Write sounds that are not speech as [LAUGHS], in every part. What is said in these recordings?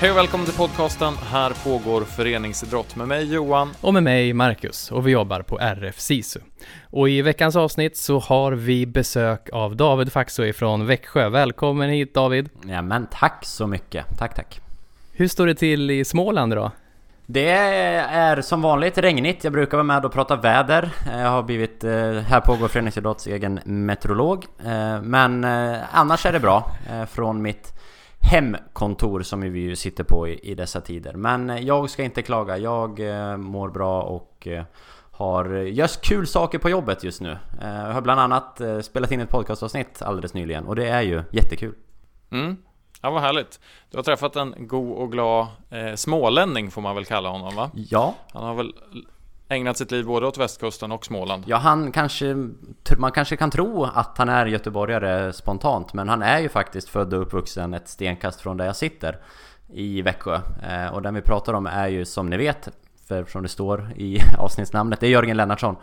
Hej och välkommen till podcasten Här pågår föreningsidrott med mig Johan. Och med mig Marcus och vi jobbar på RF SISU. Och i veckans avsnitt så har vi besök av David Faxo ifrån Växjö. Välkommen hit David! Ja men tack så mycket, tack tack! Hur står det till i Småland då? Det är som vanligt regnigt. Jag brukar vara med och prata väder. Jag har blivit, eh, här pågår Föreningsidrotts egen meteorolog. Eh, men eh, annars är det bra från mitt hemkontor som vi ju sitter på i, dessa tider. Men jag ska inte klaga. Jag mår bra och har just kul saker på jobbet just nu. Jag har bland annat spelat in ett podcastavsnitt alldeles nyligen och det är ju jättekul. Mm. Ja, vad härligt. Du har träffat en god och glad eh, smålänning får man väl kalla honom va? Ja. Han har väl ägnat sitt liv både åt västkusten och Småland. Ja, han kanske... Man kanske kan tro att han är göteborgare spontant, men han är ju faktiskt född och uppvuxen ett stenkast från där jag sitter i Växjö. Eh, och den vi pratar om är ju som ni vet, för som det står i [LAUGHS] avsnittsnamnet, det är Jörgen Lennartsson.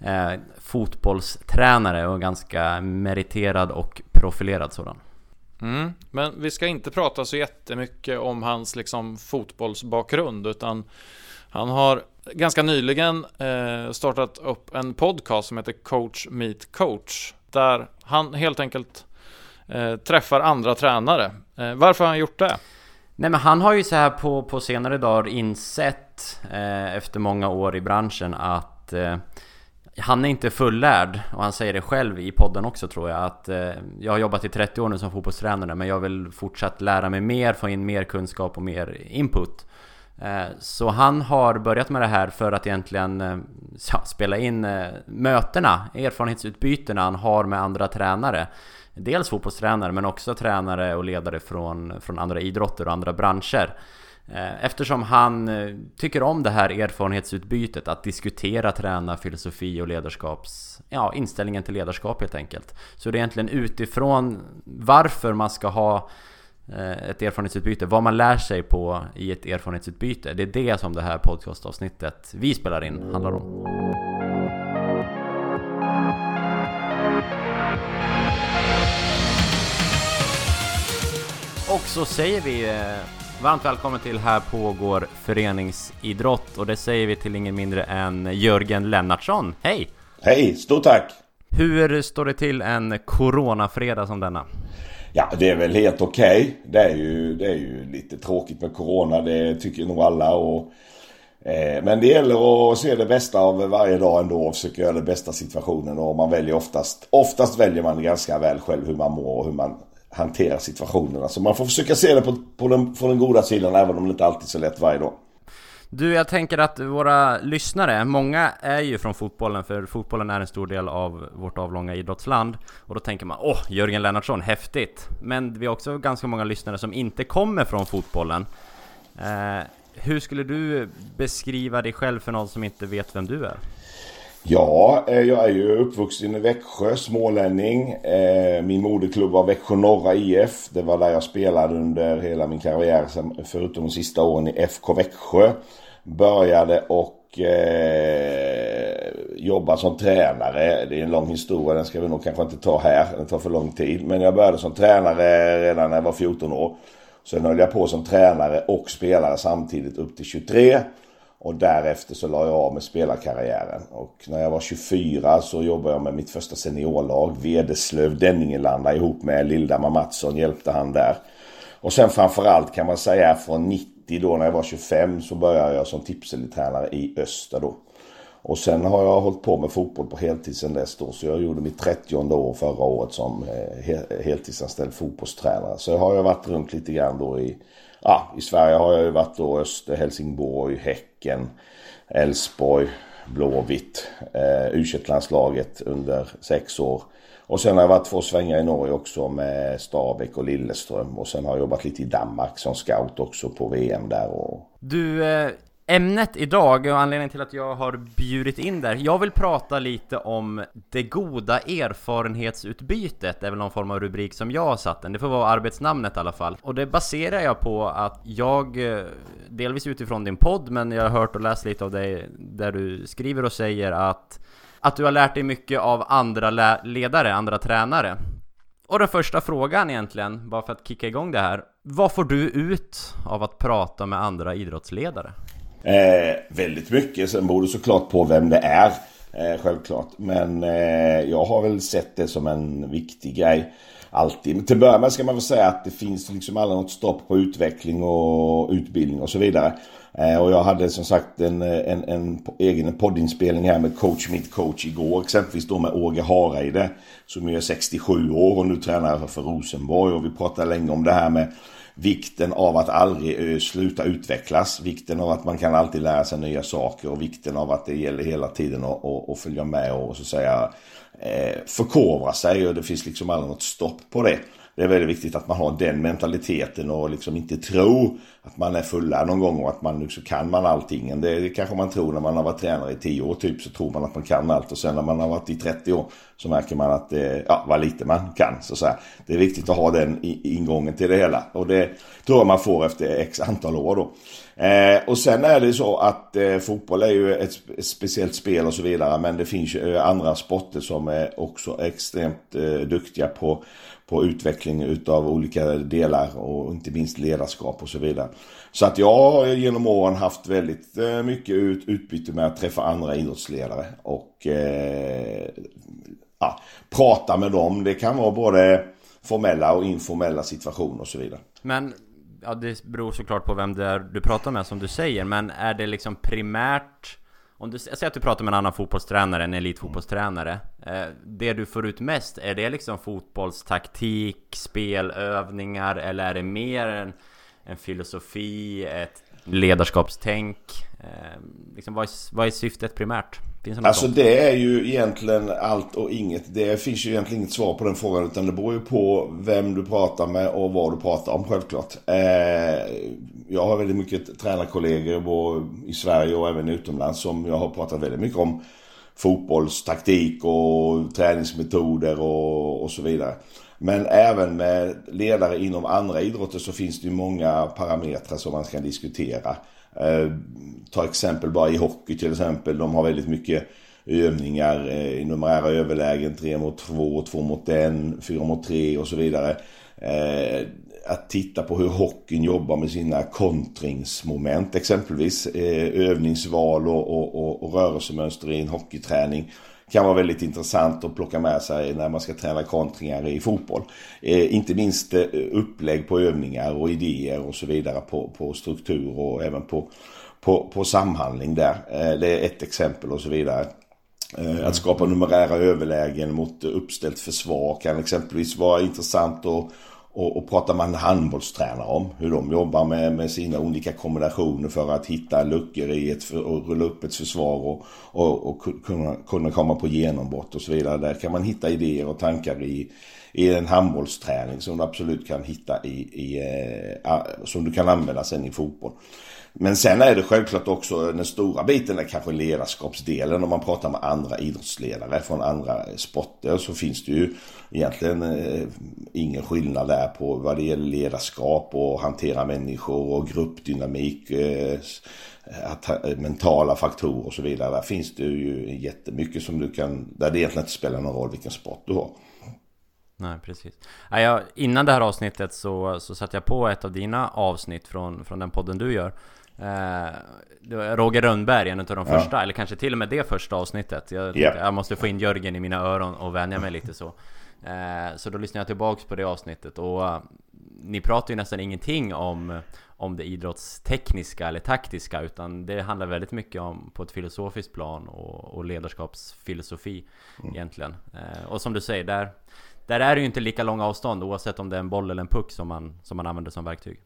Eh, fotbollstränare och ganska meriterad och profilerad sådan. Mm, men vi ska inte prata så jättemycket om hans liksom, fotbollsbakgrund utan han har ganska nyligen eh, startat upp en podcast som heter Coach Meet Coach där han helt enkelt eh, träffar andra tränare. Eh, varför har han gjort det? Nej men han har ju så här på, på senare dagar insett eh, efter många år i branschen att eh, han är inte fullärd och han säger det själv i podden också tror jag att eh, jag har jobbat i 30 år nu som fotbollstränare men jag vill fortsatt lära mig mer, få in mer kunskap och mer input. Eh, så han har börjat med det här för att egentligen eh, ja, spela in eh, mötena, erfarenhetsutbytena han har med andra tränare. Dels fotbollstränare men också tränare och ledare från, från andra idrotter och andra branscher. Eftersom han tycker om det här erfarenhetsutbytet, att diskutera tränarfilosofi och ledarskaps... Ja, inställningen till ledarskap helt enkelt. Så det är egentligen utifrån varför man ska ha ett erfarenhetsutbyte, vad man lär sig på i ett erfarenhetsutbyte. Det är det som det här podcastavsnittet vi spelar in handlar om. Och så säger vi Varmt välkommen till Här pågår föreningsidrott och det säger vi till ingen mindre än Jörgen Lennartsson. Hej! Hej, stort tack! Hur står det till en coronafredag som denna? Ja, det är väl helt okej. Okay. Det, är ju, det är ju lite tråkigt med corona, det tycker nog alla. Och, eh, men det gäller att se det bästa av varje dag ändå och försöka göra det bästa situationen. Och man väljer oftast, oftast väljer man ganska väl själv hur man mår och hur man hanterar situationerna. Så man får försöka se det på, på den, på den goda sidan även om det inte alltid är så lätt varje dag. Du, jag tänker att våra lyssnare, många är ju från fotbollen, för fotbollen är en stor del av vårt avlånga idrottsland. Och då tänker man, åh, Jörgen Lennartsson, häftigt! Men vi har också ganska många lyssnare som inte kommer från fotbollen. Eh, hur skulle du beskriva dig själv för någon som inte vet vem du är? Ja, eh, jag är ju uppvuxen i Växjö, smålänning. Eh, min moderklubb var Växjö Norra IF. Det var där jag spelade under hela min karriär, förutom de sista åren i FK Växjö. Började och eh, jobba som tränare. Det är en lång historia, den ska vi nog kanske inte ta här. Den tar för lång tid. Men jag började som tränare redan när jag var 14 år. Sen höll jag på som tränare och spelare samtidigt upp till 23. Och därefter så la jag av med spelarkarriären. Och när jag var 24 så jobbade jag med mitt första seniorlag, Vedeslöv Denningelanda ihop med Lilda Mattsson hjälpte han där. Och sen framförallt kan man säga från 90 då när jag var 25 så började jag som Tipselitränare i Öster då. Och sen har jag hållit på med fotboll på heltid sen dess då. Så jag gjorde mitt 30 år förra året som eh, heltidsanställd fotbollstränare. Så har jag varit runt lite grann då i ja, i Sverige har jag ju varit då Öster, Helsingborg, Häcken, Elfsborg, Blåvitt, eh, u landslaget under sex år. Och sen har jag varit två svängar i Norge också med Stabäck och Lilleström. Och sen har jag jobbat lite i Danmark som scout också på VM där. Och... Du, eh, Ämnet idag och anledningen till att jag har bjudit in där Jag vill prata lite om det goda erfarenhetsutbytet Det är väl någon form av rubrik som jag har satt den Det får vara arbetsnamnet i alla fall Och det baserar jag på att jag eh, Delvis utifrån din podd men jag har hört och läst lite av dig Där du skriver och säger att Att du har lärt dig mycket av andra ledare, andra tränare Och den första frågan egentligen, bara för att kicka igång det här. Vad får du ut av att prata med andra idrottsledare? Eh, väldigt mycket. Sen beror det såklart på vem det är. Eh, självklart. Men eh, jag har väl sett det som en viktig grej. Alltid. Men till att börja med ska man väl säga att det finns liksom aldrig något stopp på utveckling och utbildning och så vidare. Eh, och jag hade som sagt en, en, en egen poddinspelning här med coach mitt coach igår. Exempelvis då med Åge Hareide. Som är 67 år och nu tränar för Rosenborg. Och vi pratade länge om det här med vikten av att aldrig eh, sluta utvecklas. Vikten av att man kan alltid lära sig nya saker och vikten av att det gäller hela tiden att, att, att följa med och så att säga eh, förkovra sig och det finns liksom aldrig något stopp på det. Det är väldigt viktigt att man har den mentaliteten och liksom inte tro att man är fullärd någon gång och att man liksom kan man allting. Det, kanske man tror när man har varit tränare i 10 år typ så tror man att man kan allt och sen när man har varit i 30 år så märker man att det, ja, vad lite man kan så att säga. Det är viktigt att ha den ingången till det hela och det tror jag man får efter x antal år då. Eh, och sen är det så att eh, fotboll är ju ett, ett, speciellt spel och så vidare men det finns ju eh, andra sporter som är också extremt eh, duktiga på på utveckling utav olika delar och inte minst ledarskap och så vidare. Så att jag har genom åren haft väldigt eh, mycket ut, utbyte med att träffa andra idrottsledare och eh, ja, prata med dem. Det kan vara både formella och informella situationer och så vidare. Men ja, det beror såklart på vem det är du pratar med som du säger, men är det liksom primärt om du säger att du pratar med en annan fotbollstränare, en elitfotbollstränare. Eh, det du får ut mest, är det liksom fotbollstaktik, spelövningar eller är det mer en, en filosofi, ett ledarskapstänk? Eh, liksom, vad, är, vad är syftet primärt? Finns det alltså sånt? det är ju egentligen allt och inget. Det finns ju egentligen inget svar på den frågan utan det beror ju på vem du pratar med och vad du pratar om självklart. Eh, jag har väldigt mycket tränarkollegor både i Sverige och även utomlands som jag har pratat väldigt mycket om fotbollstaktik och träningsmetoder och, och så vidare. Men även med ledare inom andra idrotter så finns det ju många parametrar som man ska diskutera. Eh, ta exempel bara i hockey till exempel. De har väldigt mycket övningar eh, i numerära överlägen. 3 mot 2, 2 mot 1, 4 mot 3 och så vidare. Eh, att titta på hur hockeyn jobbar med sina kontringsmoment exempelvis. Eh, övningsval och, och, och, och rörelsemönster i en hockeyträning kan vara väldigt intressant att plocka med sig när man ska träna kontringar i fotboll. Eh, inte minst eh, upplägg på övningar och idéer och så vidare på, på struktur och även på, på, på samhandling där. Eh, det är ett exempel och så vidare. Eh, att skapa numerära överlägen mot uppställt försvar kan exempelvis vara intressant att och, och pratar man handbollstränare om hur de jobbar med, med sina olika kombinationer för att hitta luckor i ett och rulla upp ett försvar och, och, och kunna, kunna komma på genombrott och så vidare. Där kan man hitta idéer och tankar i, i en handbollsträning som du absolut kan hitta i, i eh, som du kan använda sen i fotboll. Men sen är det självklart också den stora biten är kanske ledarskapsdelen. Om man pratar med andra idrottsledare från andra sporter så finns det ju egentligen eh, ingen skillnad där på vad det gäller ledarskap och hantera människor och gruppdynamik. Eh, eh, mentala faktorer och så vidare. Där finns det ju jättemycket som du kan, där det egentligen inte spelar någon roll vilken sport du har. Nej, precis. jag, innan det här avsnittet så, så satte jag på ett av dina avsnitt från, från den podden du gör. Eh, Roger Rönnberg, en av de första, ja. eller kanske till och med det första avsnittet. Jag, yeah. jag måste få in Jörgen i mina öron och vänja mig lite så. Eh, så då lyssnade jag tillbaks på det avsnittet och uh, ni pratar ju nästan ingenting om, om det idrottstekniska eller taktiska utan det handlar väldigt mycket om på ett filosofiskt plan och, och ledarskapsfilosofi mm. egentligen. Eh, och som du säger, där, där är det ju inte lika långa avstånd oavsett om det är en boll eller en puck som man, som man använder som verktyg.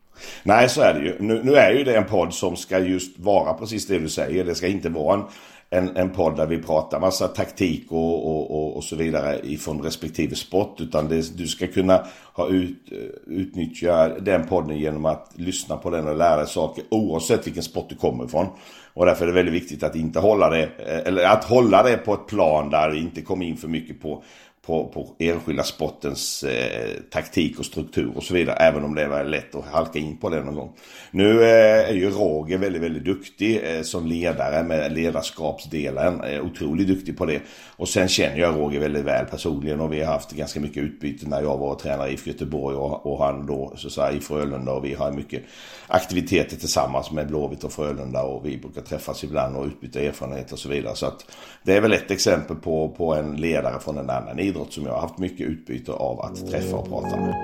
Nej, så är det ju. Nu, nu, är ju det en podd som ska just vara precis det du säger. Det ska inte vara en, en, en podd där vi pratar massa taktik och, och, och, och så vidare ifrån respektive sport. Utan det, du ska kunna ha ut, eh, utnyttja den podden genom att lyssna på den och lära dig saker oavsett vilken sport du kommer ifrån. Och därför är det väldigt viktigt att inte hålla det, eh, eller att hålla det på ett plan där det inte kommer in för mycket på på, på enskilda sportens eh, taktik och struktur och så vidare. Även om det var lätt att halka in på det någon gång. Nu eh, är ju Roger väldigt, väldigt duktig eh, som ledare med ledarskapsdelen. Eh, otroligt duktig på det. Och sen känner jag Roger väldigt väl personligen och vi har haft ganska mycket utbyte när jag var tränare i Göteborg och, och han då så att säga, i Frölunda och vi har mycket aktiviteter tillsammans med Blåvitt och Frölunda och vi brukar träffas ibland och utbyta erfarenheter och så vidare. Så att det är väl ett exempel på, på en ledare från en annan idrott som jag har haft mycket utbyte av att träffa och prata med.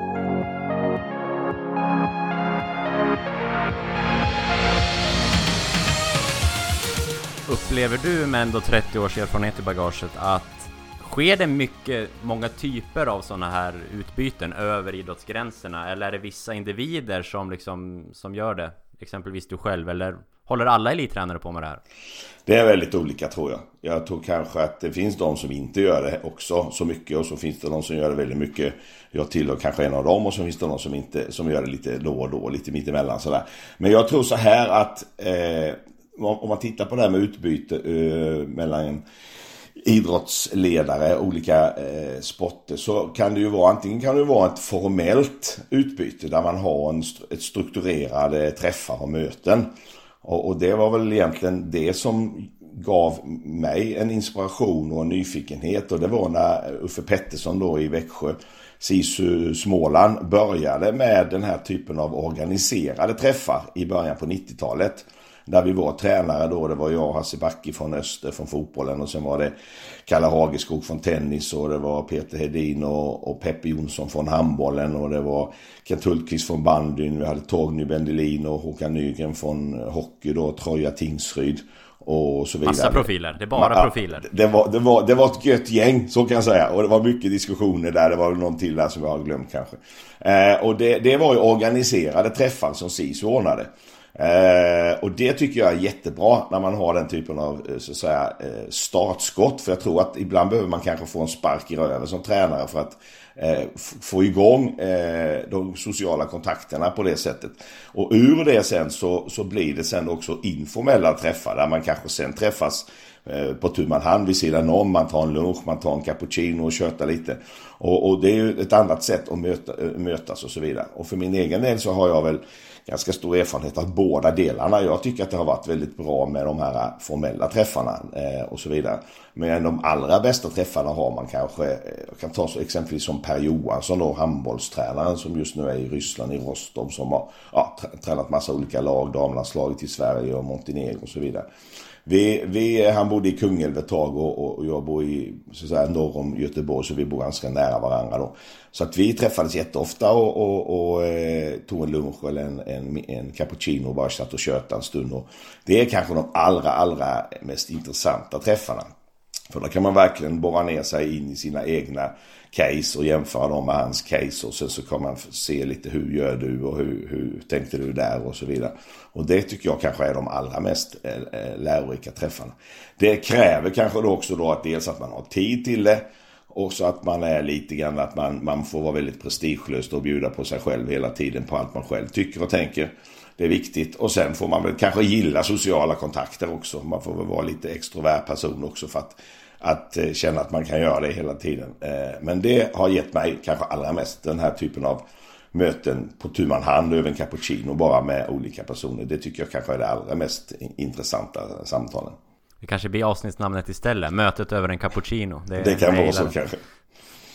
Upplever du med ändå 30 års erfarenhet i bagaget att sker det mycket, många typer av sådana här utbyten över idrottsgränserna? Eller är det vissa individer som liksom, som gör det? Exempelvis du själv, eller håller alla elittränare på med det här? Det är väldigt olika tror jag. Jag tror kanske att det finns de som inte gör det också så mycket och så finns det de som gör det väldigt mycket. Jag tillhör kanske en av dem och så finns det de som inte som gör det lite då och då, lite mittemellan sådär. Men jag tror så här att eh, om man tittar på det här med utbyte eh, mellan idrottsledare, olika eh, sporter så kan det ju vara antingen kan det vara ett formellt utbyte där man har en, ett strukturerade träffar och möten. Och, och, det var väl egentligen det som gav mig en inspiration och en nyfikenhet och det var när Uffe Pettersson då i Växjö SISU Småland började med den här typen av organiserade träffar i början på 90-talet. Där vi var tränare då, det var jag och Hasse Backe från Öster från fotbollen och sen var det Kalle Hageskog från tennis och det var Peter Hedin och, och Peppe Jonsson från handbollen och det var Kent Hultqvist från bandyn. Vi hade Torgny Bendelin och Håkan Nygren från hockey då, Troja Tingsryd och så vidare. Massa profiler, det är bara ja, profiler. Det var, det, var, det var ett gött gäng, så kan jag säga. Och det var mycket diskussioner där, det var någon till där som jag har glömt kanske. Eh, och det, det var ju organiserade träffar som SISU ordnade. Eh, och det tycker jag är jättebra när man har den typen av eh, så att säga, eh, startskott. För jag tror att ibland behöver man kanske få en spark i röven som tränare för att eh, få igång eh, de sociala kontakterna på det sättet. Och ur det sen så, så blir det sen också informella träffar där man kanske sen träffas eh, på tu man hand vid sidan om. Man tar en lunch, man tar en cappuccino och köta lite. Och, och det är ju ett annat sätt att möta, mötas och så vidare. Och för min egen del så har jag väl ganska stor erfarenhet av båda delarna. Jag tycker att det har varit väldigt bra med de här formella träffarna eh, och så vidare. Men de allra bästa träffarna har man kanske, jag kan ta så exempelvis som Per Johansson då, handbollstränaren som just nu är i Ryssland, i Rostov, som har ja, tränat massa olika lag, damlandslaget i Sverige och Montenegro och så vidare. Vi, vi, han bodde i Kungälv ett tag och, och jag bor i, så att säga, norr om Göteborg så vi bor ganska nära varandra då. Så att vi träffades jätteofta och, och, och eh, tog en lunch eller en, en, en cappuccino och bara satt och tjötade en stund. Och det är kanske de allra, allra mest intressanta träffarna. För då kan man verkligen borra ner sig in i sina egna case och jämföra dem med hans case och sen så kan man se lite hur gör du och hur, hur tänkte du där och så vidare. Och det tycker jag kanske är de allra mest eh, eh, lärorika träffarna. Det kräver kanske då också då att dels att man har tid till det och så att man är lite grann att man, man får vara väldigt prestigelös och bjuda på sig själv hela tiden på allt man själv tycker och tänker. Det är viktigt. Och sen får man väl kanske gilla sociala kontakter också. Man får väl vara lite extrovert person också för att att eh, känna att man kan göra det hela tiden. Eh, men det har gett mig kanske allra mest den här typen av möten på tu man hand över en cappuccino bara med olika personer. Det tycker jag kanske är det allra mest intressanta samtalen. Det kanske blir avsnittsnamnet istället, mötet över en cappuccino. Det, det kan vara så kanske.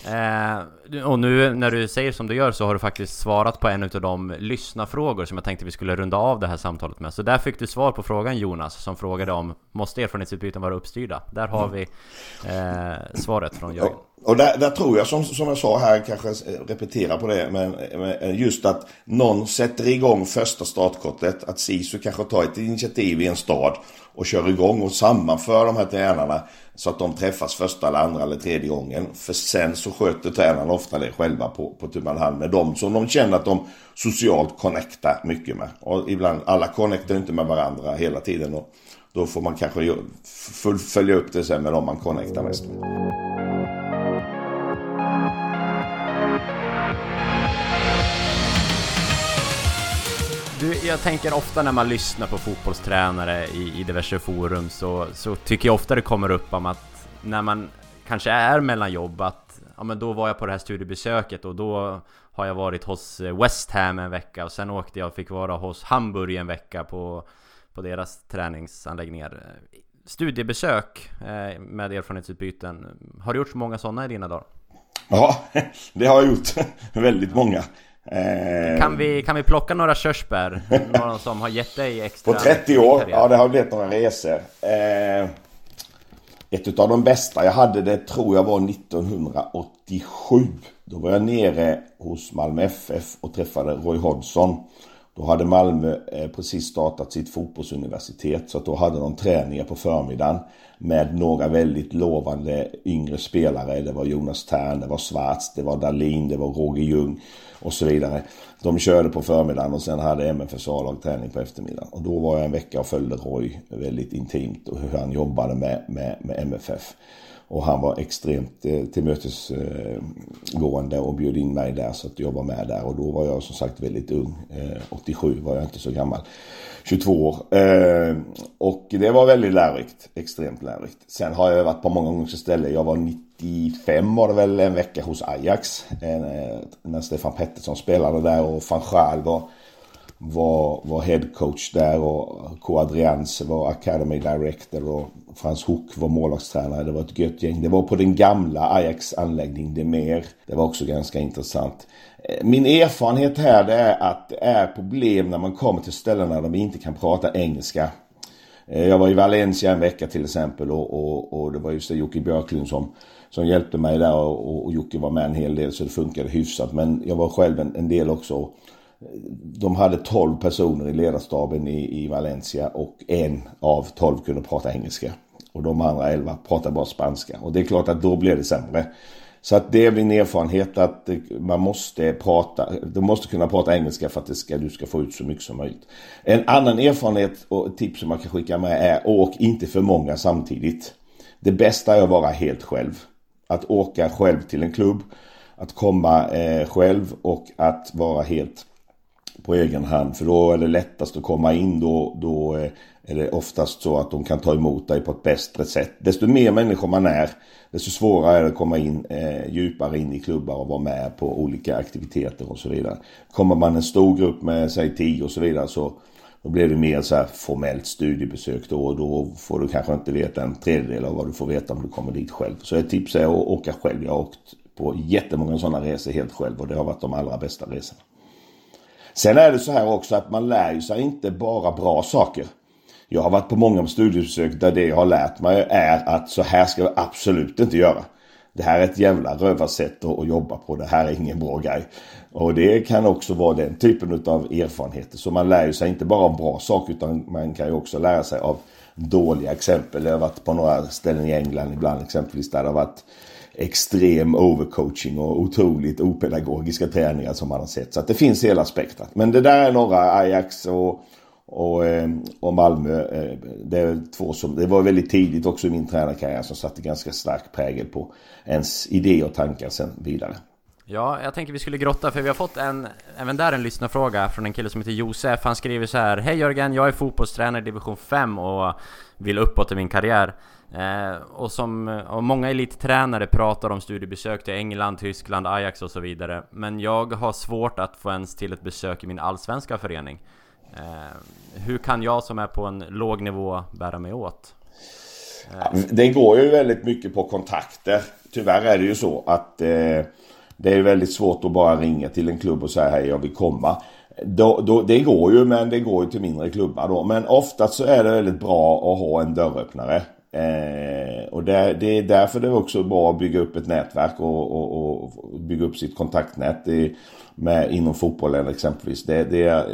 Eh, och nu när du säger som du gör så har du faktiskt svarat på en av de lyssnarfrågor som jag tänkte vi skulle runda av det här samtalet med. Så där fick du svar på frågan Jonas som frågade om Måste erfarenhetsutbyten vara uppstyrda? Där har vi eh, svaret från Jörgen. Och där, där, tror jag som, som jag sa här, kanske repetera på det, men, men eh, just att någon sätter igång första startkortet, att SISU kanske tar ett initiativ i en stad och kör igång och sammanför de här tränarna så att de träffas första eller andra eller tredje gången. För sen så sköter tränarna ofta det själva på, på tu hand med dem som de känner att de socialt connectar mycket med. Och ibland, alla connectar inte med varandra hela tiden och då får man kanske följa upp det sen med dem man connectar mest med. Du, jag tänker ofta när man lyssnar på fotbollstränare i, i diverse forum så, så tycker jag ofta det kommer upp om att när man kanske är mellan jobb att, ja men då var jag på det här studiebesöket och då har jag varit hos eh, West Ham en vecka och sen åkte jag och fick vara hos Hamburg en vecka på, på deras träningsanläggningar. Studiebesök eh, med erfarenhetsutbyten. Har du gjort så många sådana i dina dagar? Ja, [LAUGHS] det har jag gjort. [LAUGHS] Väldigt många. Eh, kan, vi, kan vi plocka några körsbär? Några som har gett dig extra... På 30 år? Ja, det har blivit några resor. Eh, ett av de bästa jag hade det tror jag var 1987. Då var jag nere hos Malmö FF och träffade Roy Hodgson. Då hade Malmö eh, precis startat sitt fotbollsuniversitet så att då hade de träningar på förmiddagen med några väldigt lovande yngre spelare. Det var Jonas Tern, det var Svarts, det var Dalin, det var Roger Ljung och så vidare. De körde på förmiddagen och sen hade MFF A-lag träning på eftermiddagen. Och då var jag en vecka och följde Roy väldigt intimt och hur han jobbade med, med, med MFF. Och han var extremt eh, tillmötesgående och bjöd in mig där så att jag var med där. Och då var jag som sagt väldigt ung. Eh, 87 var jag inte så gammal. 22 år. Eh, och det var väldigt lärorikt. Extremt lärorikt. Sen har jag varit på många olika ställen. Jag var 95 var det väl en vecka hos Ajax. Eh, när Stefan Pettersson spelade där och van Schaal var var, var headcoach där och K. Adrians var academy director och Frans Hook var målvaktstränare. Det var ett gött gäng. Det var på den gamla Ajax anläggning det mer. Det var också ganska intressant. Eh, min erfarenhet här det är att det är problem när man kommer till ställen där de inte kan prata engelska. Eh, jag var i Valencia en vecka till exempel och, och, och det var just det Jocke Björklund som, som hjälpte mig där och, och Jocke var med en hel del så det funkade hyfsat. Men jag var själv en, en del också de hade 12 personer i ledarstaben i, i Valencia och en av 12 kunde prata engelska. Och de andra 11 pratade bara spanska. Och det är klart att då blir det sämre. Så att det är min erfarenhet att eh, man måste prata, du måste kunna prata engelska för att det ska, du ska få ut så mycket som möjligt. En annan erfarenhet och tips som man kan skicka med är åk inte för många samtidigt. Det bästa är att vara helt själv. Att åka själv till en klubb, att komma eh, själv och att vara helt på egen hand. För då är det lättast att komma in. Då, då eh, är det oftast så att de kan ta emot dig på ett bättre sätt. Desto mer människor man är, desto svårare är det att komma in eh, djupare in i klubbar och vara med på olika aktiviteter och så vidare. Kommer man en stor grupp med säg 10 och så vidare så då blir det mer så här formellt studiebesök då och då får du kanske inte veta en tredjedel av vad du får veta om du kommer dit själv. Så ett tips är att åka själv. Jag har åkt på jättemånga sådana resor helt själv och det har varit de allra bästa resorna. Sen är det så här också att man lär sig inte bara bra saker. Jag har varit på många studiebesök där det jag har lärt mig är att så här ska jag absolut inte göra. Det här är ett jävla rövarsätt att jobba på. Det här är ingen bra grej. Och det kan också vara den typen av erfarenheter. Så man lär sig inte bara om bra saker utan man kan ju också lära sig av dåliga exempel. Jag har varit på några ställen i England ibland exempelvis där det har varit extrem overcoaching och otroligt opedagogiska träningar som man har sett. Så att det finns hela spektrat. Men det där är några Ajax och, och, eh, och Malmö. Eh, det, är två som, det var väldigt tidigt också i min tränarkarriär som satte ganska stark prägel på ens idé och tankar sen vidare. Ja, jag tänker vi skulle grotta för vi har fått en, även där en lyssnarfråga från en kille som heter Josef. Han skriver så här. Hej Jörgen, jag är fotbollstränare i division 5 och vill uppåt i min karriär. Eh, och som och många elittränare pratar om studiebesök till England, Tyskland, Ajax och så vidare. Men jag har svårt att få ens till ett besök i min allsvenska förening. Eh, hur kan jag som är på en låg nivå bära mig åt? Eh. Det går ju väldigt mycket på kontakter. Tyvärr är det ju så att eh, det är väldigt svårt att bara ringa till en klubb och säga hej jag vill komma. Då, då, det går ju men det går ju till mindre klubbar då. Men oftast så är det väldigt bra att ha en dörröppnare. Eh, och det, det, är därför det är också bra att bygga upp ett nätverk och, och, och bygga upp sitt kontaktnät i, med, inom fotbollen exempelvis. Det, det är,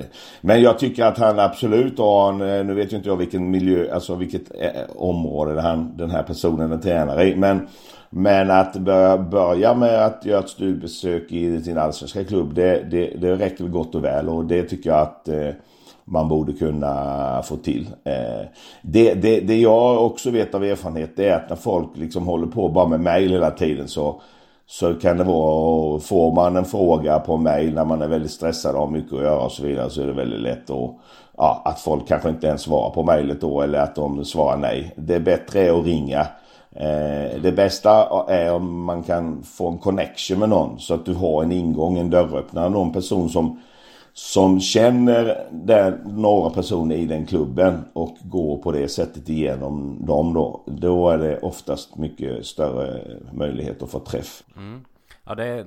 men jag tycker att han absolut har en, eh, nu vet ju inte jag vilken miljö, alltså vilket eh, område han, den här personen är tränare i. Men, men att börja, börja med att göra ett studiebesök i sin allsvenska klubb, det, det, det räcker gott och väl. Och det tycker jag att eh, man borde kunna få till. Eh, det, det, det jag också vet av erfarenhet det är att när folk liksom håller på bara med mejl hela tiden så så kan det vara, får man en fråga på mail när man är väldigt stressad och har mycket att göra och så vidare så är det väldigt lätt att, ja, att folk kanske inte ens svarar på mejlet då eller att de svarar nej. Det är bättre att ringa Eh, det bästa är om man kan få en connection med någon så att du har en ingång, en dörröppnare, någon person som som känner där några personer i den klubben och går på det sättet igenom dem då. Då är det oftast mycket större möjlighet att få träff. Mm. Ja, det,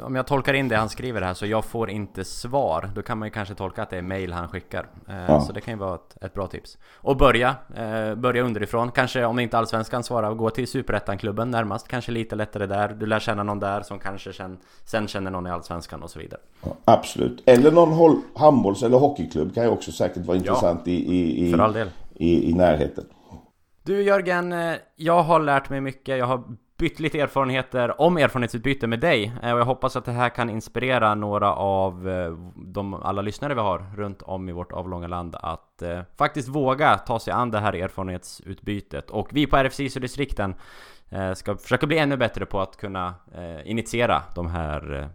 om jag tolkar in det han skriver här så jag får inte svar. Då kan man ju kanske tolka att det är mail han skickar. Eh, ja. Så det kan ju vara ett, ett bra tips. Och börja, eh, börja underifrån. Kanske om inte Allsvenskan svarar, gå till Superettan-klubben närmast. Kanske lite lättare där. Du lär känna någon där som kanske sen, sen känner någon i Allsvenskan och så vidare. Ja, absolut. Eller någon handbolls eller hockeyklubb kan ju också säkert vara intressant ja, i, i, i, i, i närheten. Du Jörgen, eh, jag har lärt mig mycket. Jag har bytt lite erfarenheter om erfarenhetsutbyte med dig eh, och jag hoppas att det här kan inspirera några av eh, de alla lyssnare vi har runt om i vårt avlånga land att eh, faktiskt våga ta sig an det här erfarenhetsutbytet och vi på RFC distrikten eh, ska försöka bli ännu bättre på att kunna eh, initiera de här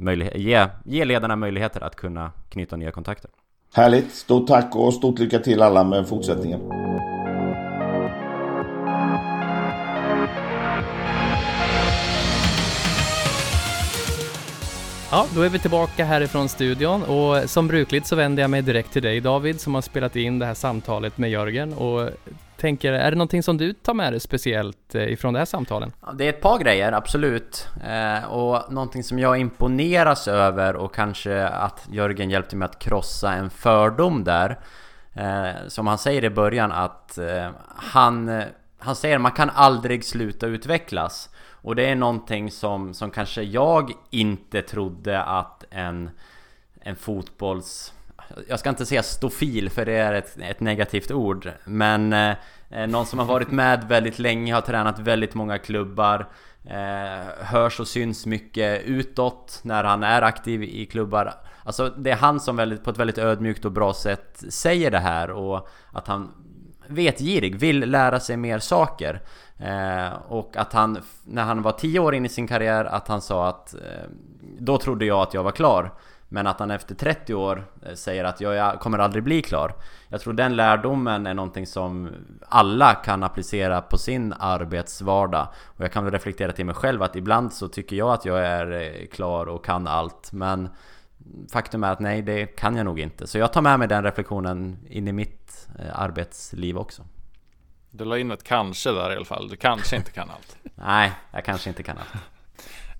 eh, ge, ge ledarna möjligheter att kunna knyta nya kontakter. Härligt! Stort tack och stort lycka till alla med fortsättningen. Ja, då är vi tillbaka härifrån studion och som brukligt så vänder jag mig direkt till dig David som har spelat in det här samtalet med Jörgen och tänker, är det någonting som du tar med dig speciellt eh, ifrån det här samtalen? Det är ett par grejer, absolut. Eh, och någonting som jag imponeras över och kanske att Jörgen hjälpte mig att krossa en fördom där. Eh, som han säger i början att eh, han, eh, han säger att man kan aldrig sluta utvecklas. Och det är någonting som, som kanske jag inte trodde att en, en fotbolls... Jag ska inte säga stofil för det är ett, ett negativt ord Men eh, någon som har varit med väldigt länge, har tränat väldigt många klubbar eh, Hörs och syns mycket utåt när han är aktiv i klubbar. Alltså det är han som väldigt, på ett väldigt ödmjukt och bra sätt säger det här och att han vetgirig, vill lära sig mer saker. Eh, och att han, när han var 10 år in i sin karriär, att han sa att eh, Då trodde jag att jag var klar. Men att han efter 30 år eh, säger att jag kommer aldrig bli klar. Jag tror den lärdomen är någonting som alla kan applicera på sin arbetsvardag. Och jag kan väl reflektera till mig själv att ibland så tycker jag att jag är eh, klar och kan allt. Men Faktum är att nej, det kan jag nog inte. Så jag tar med mig den reflektionen in i mitt eh, arbetsliv också du la in ett kanske där i alla fall. Du kanske inte kan allt. [LAUGHS] nej, jag kanske inte kan allt.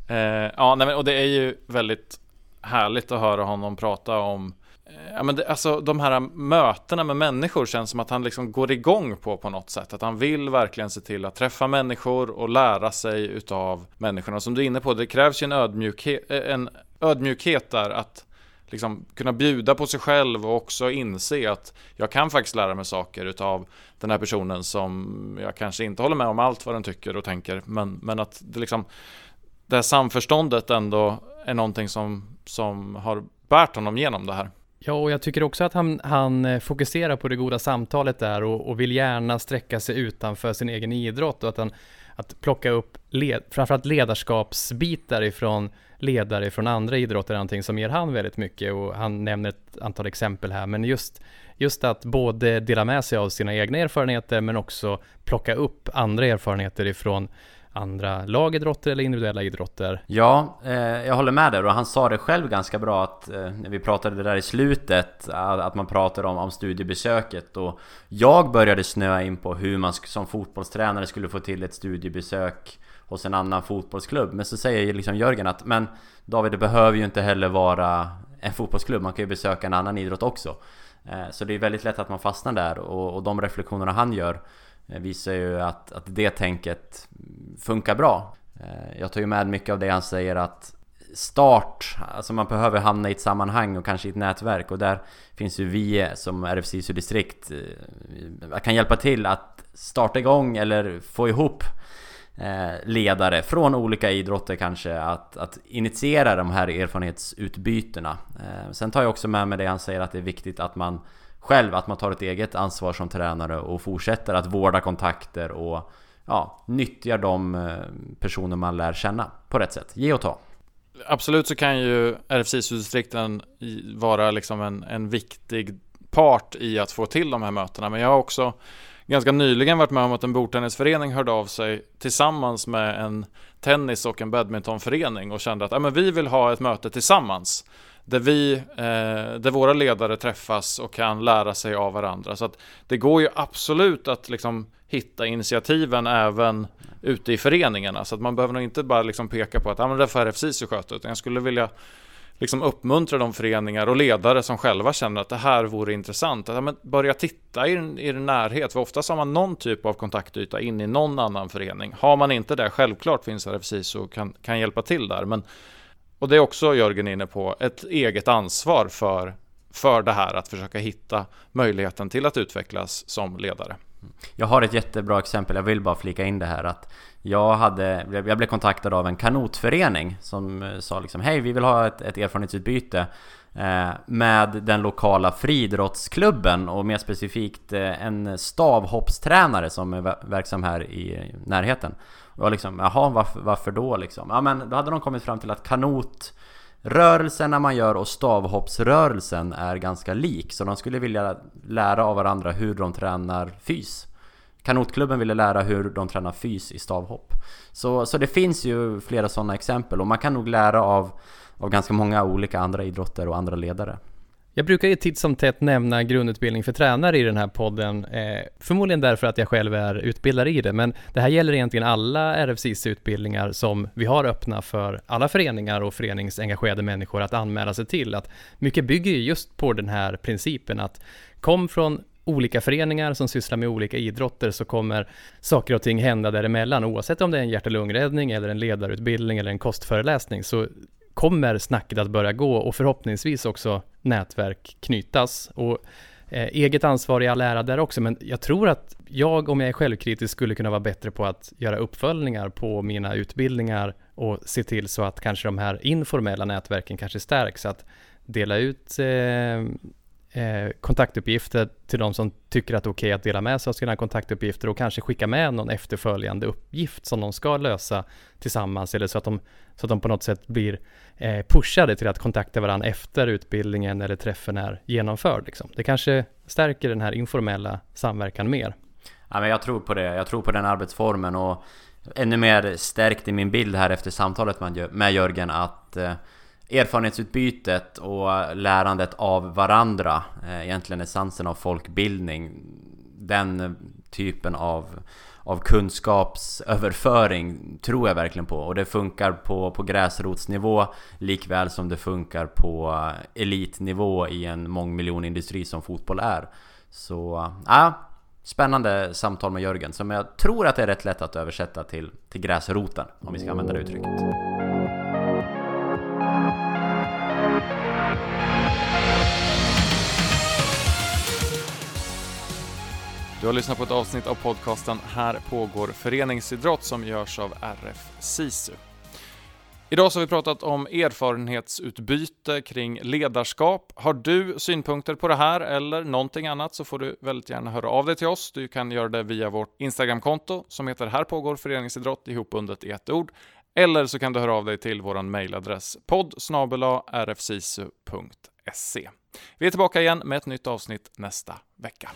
[LAUGHS] eh, ja, nej, men, och det är ju väldigt härligt att höra honom prata om eh, Ja, men det, alltså, de här mötena med människor känns som att han liksom går igång på på något sätt. Att han vill verkligen se till att träffa människor och lära sig utav människorna. Som du är inne på, det krävs ju en ödmjukhet, eh, en ödmjukhet där att liksom kunna bjuda på sig själv och också inse att jag kan faktiskt lära mig saker utav den här personen som jag kanske inte håller med om allt vad den tycker och tänker men, men att det liksom det här samförståndet ändå är någonting som, som har bärt honom genom det här. Ja, och jag tycker också att han, han eh, fokuserar på det goda samtalet där och, och vill gärna sträcka sig utanför sin egen idrott och att han att plocka upp led, framförallt ledarskapsbitar ifrån ledare från andra idrotter är någonting som ger han väldigt mycket och han nämner ett antal exempel här. Men just just att både dela med sig av sina egna erfarenheter men också plocka upp andra erfarenheter ifrån andra lagidrotter eller individuella idrotter. Ja, eh, jag håller med där och han sa det själv ganska bra att eh, när vi pratade det där i slutet att man pratade om, om studiebesöket och jag började snöa in på hur man som fotbollstränare skulle få till ett studiebesök hos en annan fotbollsklubb. Men så säger liksom Jörgen att men David, det behöver ju inte heller vara en fotbollsklubb. Man kan ju besöka en annan idrott också. Eh, så det är väldigt lätt att man fastnar där och, och de reflektionerna han gör Eh, visar ju att, att det tänket funkar bra. Eh, jag tar ju med mycket av det han säger att start, alltså man behöver hamna i ett sammanhang och kanske i ett nätverk och där finns ju vi som RFC distrikt eh, kan hjälpa till att starta igång eller få ihop ledare från olika idrotter kanske att, att initiera de här erfarenhetsutbytena. Sen tar jag också med mig det han säger att det är viktigt att man själv, att man tar ett eget ansvar som tränare och fortsätter att vårda kontakter och ja, nyttjar de eh, personer man lär känna på rätt sätt. Ge och ta. Absolut så kan ju RFSI-distrikten vara liksom en, en viktig part i att få till de här mötena men jag har också ganska nyligen varit med om att en bordtennisförening hörde av sig tillsammans med en tennis och en badmintonförening och kände att ja, men vi vill ha ett möte tillsammans där vi, eh, där våra ledare träffas och kan lära sig av varandra. Så att det går ju absolut att liksom hitta initiativen även ute i föreningarna. Så att man behöver nog inte bara liksom peka på att ah, men det får RFSISU sköta, utan jag skulle vilja liksom uppmuntra de föreningar och ledare som själva känner att det här vore intressant. Att, men börja titta i, i närhet, för oftast har man någon typ av kontaktyta in i någon annan förening. Har man inte det, självklart finns RFSISU och kan, kan hjälpa till där. Men, och det är också Jörgen inne på, ett eget ansvar för, för det här, att försöka hitta möjligheten till att utvecklas som ledare. Jag har ett jättebra exempel, jag vill bara flika in det här att jag, hade, jag blev kontaktad av en kanotförening som eh, sa liksom Hej, vi vill ha ett, ett erfarenhetsutbyte eh, med den lokala friidrottsklubben och mer specifikt eh, en stavhoppstränare som är verksam här i närheten. Och liksom, jaha, varför, varför då liksom? Ja men då hade de kommit fram till att kanot när man gör och stavhoppsrörelsen är ganska lik. Så de skulle vilja lära av varandra hur de tränar fys. Kanotklubben ville lära hur de tränar fys i stavhopp. Så, så det finns ju flera sådana exempel och man kan nog lära av, av ganska många olika andra idrotter och andra ledare jag brukar ju titt som tätt nämna grundutbildning för tränare i den här podden, eh, förmodligen därför att jag själv är utbildare i det, men det här gäller egentligen alla RFCs-utbildningar som vi har öppna för alla föreningar och föreningsengagerade människor att anmäla sig till. Att mycket bygger ju just på den här principen att kom från olika föreningar som sysslar med olika idrotter så kommer saker och ting hända däremellan oavsett om det är en hjärt och lungräddning eller en ledarutbildning eller en kostföreläsning så kommer snacket att börja gå och förhoppningsvis också nätverk knytas. Och eh, eget ansvar i all ära där också, men jag tror att jag, om jag är självkritisk, skulle kunna vara bättre på att göra uppföljningar på mina utbildningar och se till så att kanske de här informella nätverken kanske stärks. Att dela ut eh, eh, kontaktuppgifter till de som tycker att det är okej okay att dela med sig av sina kontaktuppgifter och kanske skicka med någon efterföljande uppgift som de ska lösa tillsammans eller så att de, så att de på något sätt blir eh, pushade till att kontakta varandra efter utbildningen eller träffen är genomförd. Liksom. Det kanske stärker den här informella samverkan mer. Ja, men jag tror på det. Jag tror på den arbetsformen och ännu mer stärkt i min bild här efter samtalet med Jörgen att eh, erfarenhetsutbytet och lärandet av varandra, eh, egentligen essensen av folkbildning, den typen av, av kunskapsöverföring tror jag verkligen på. Och det funkar på, på gräsrotsnivå likväl som det funkar på eh, elitnivå i en mångmiljonindustri som fotboll är. Så, eh, ja, spännande samtal med Jörgen som jag tror att det är rätt lätt att översätta till, till gräsroten, om vi ska använda det uttrycket. Du har lyssnat på ett avsnitt av podcasten Här pågår föreningsidrott som görs av RF SISU. Idag så har vi pratat om erfarenhetsutbyte kring ledarskap. Har du synpunkter på det här eller någonting annat så får du väldigt gärna höra av dig till oss. Du kan göra det via vårt Instagramkonto som heter Här pågår föreningsidrott ihopbundet i ett ord. Eller så kan du höra av dig till vår mejladress podd rfsisu.se. Vi är tillbaka igen med ett nytt avsnitt nästa vecka.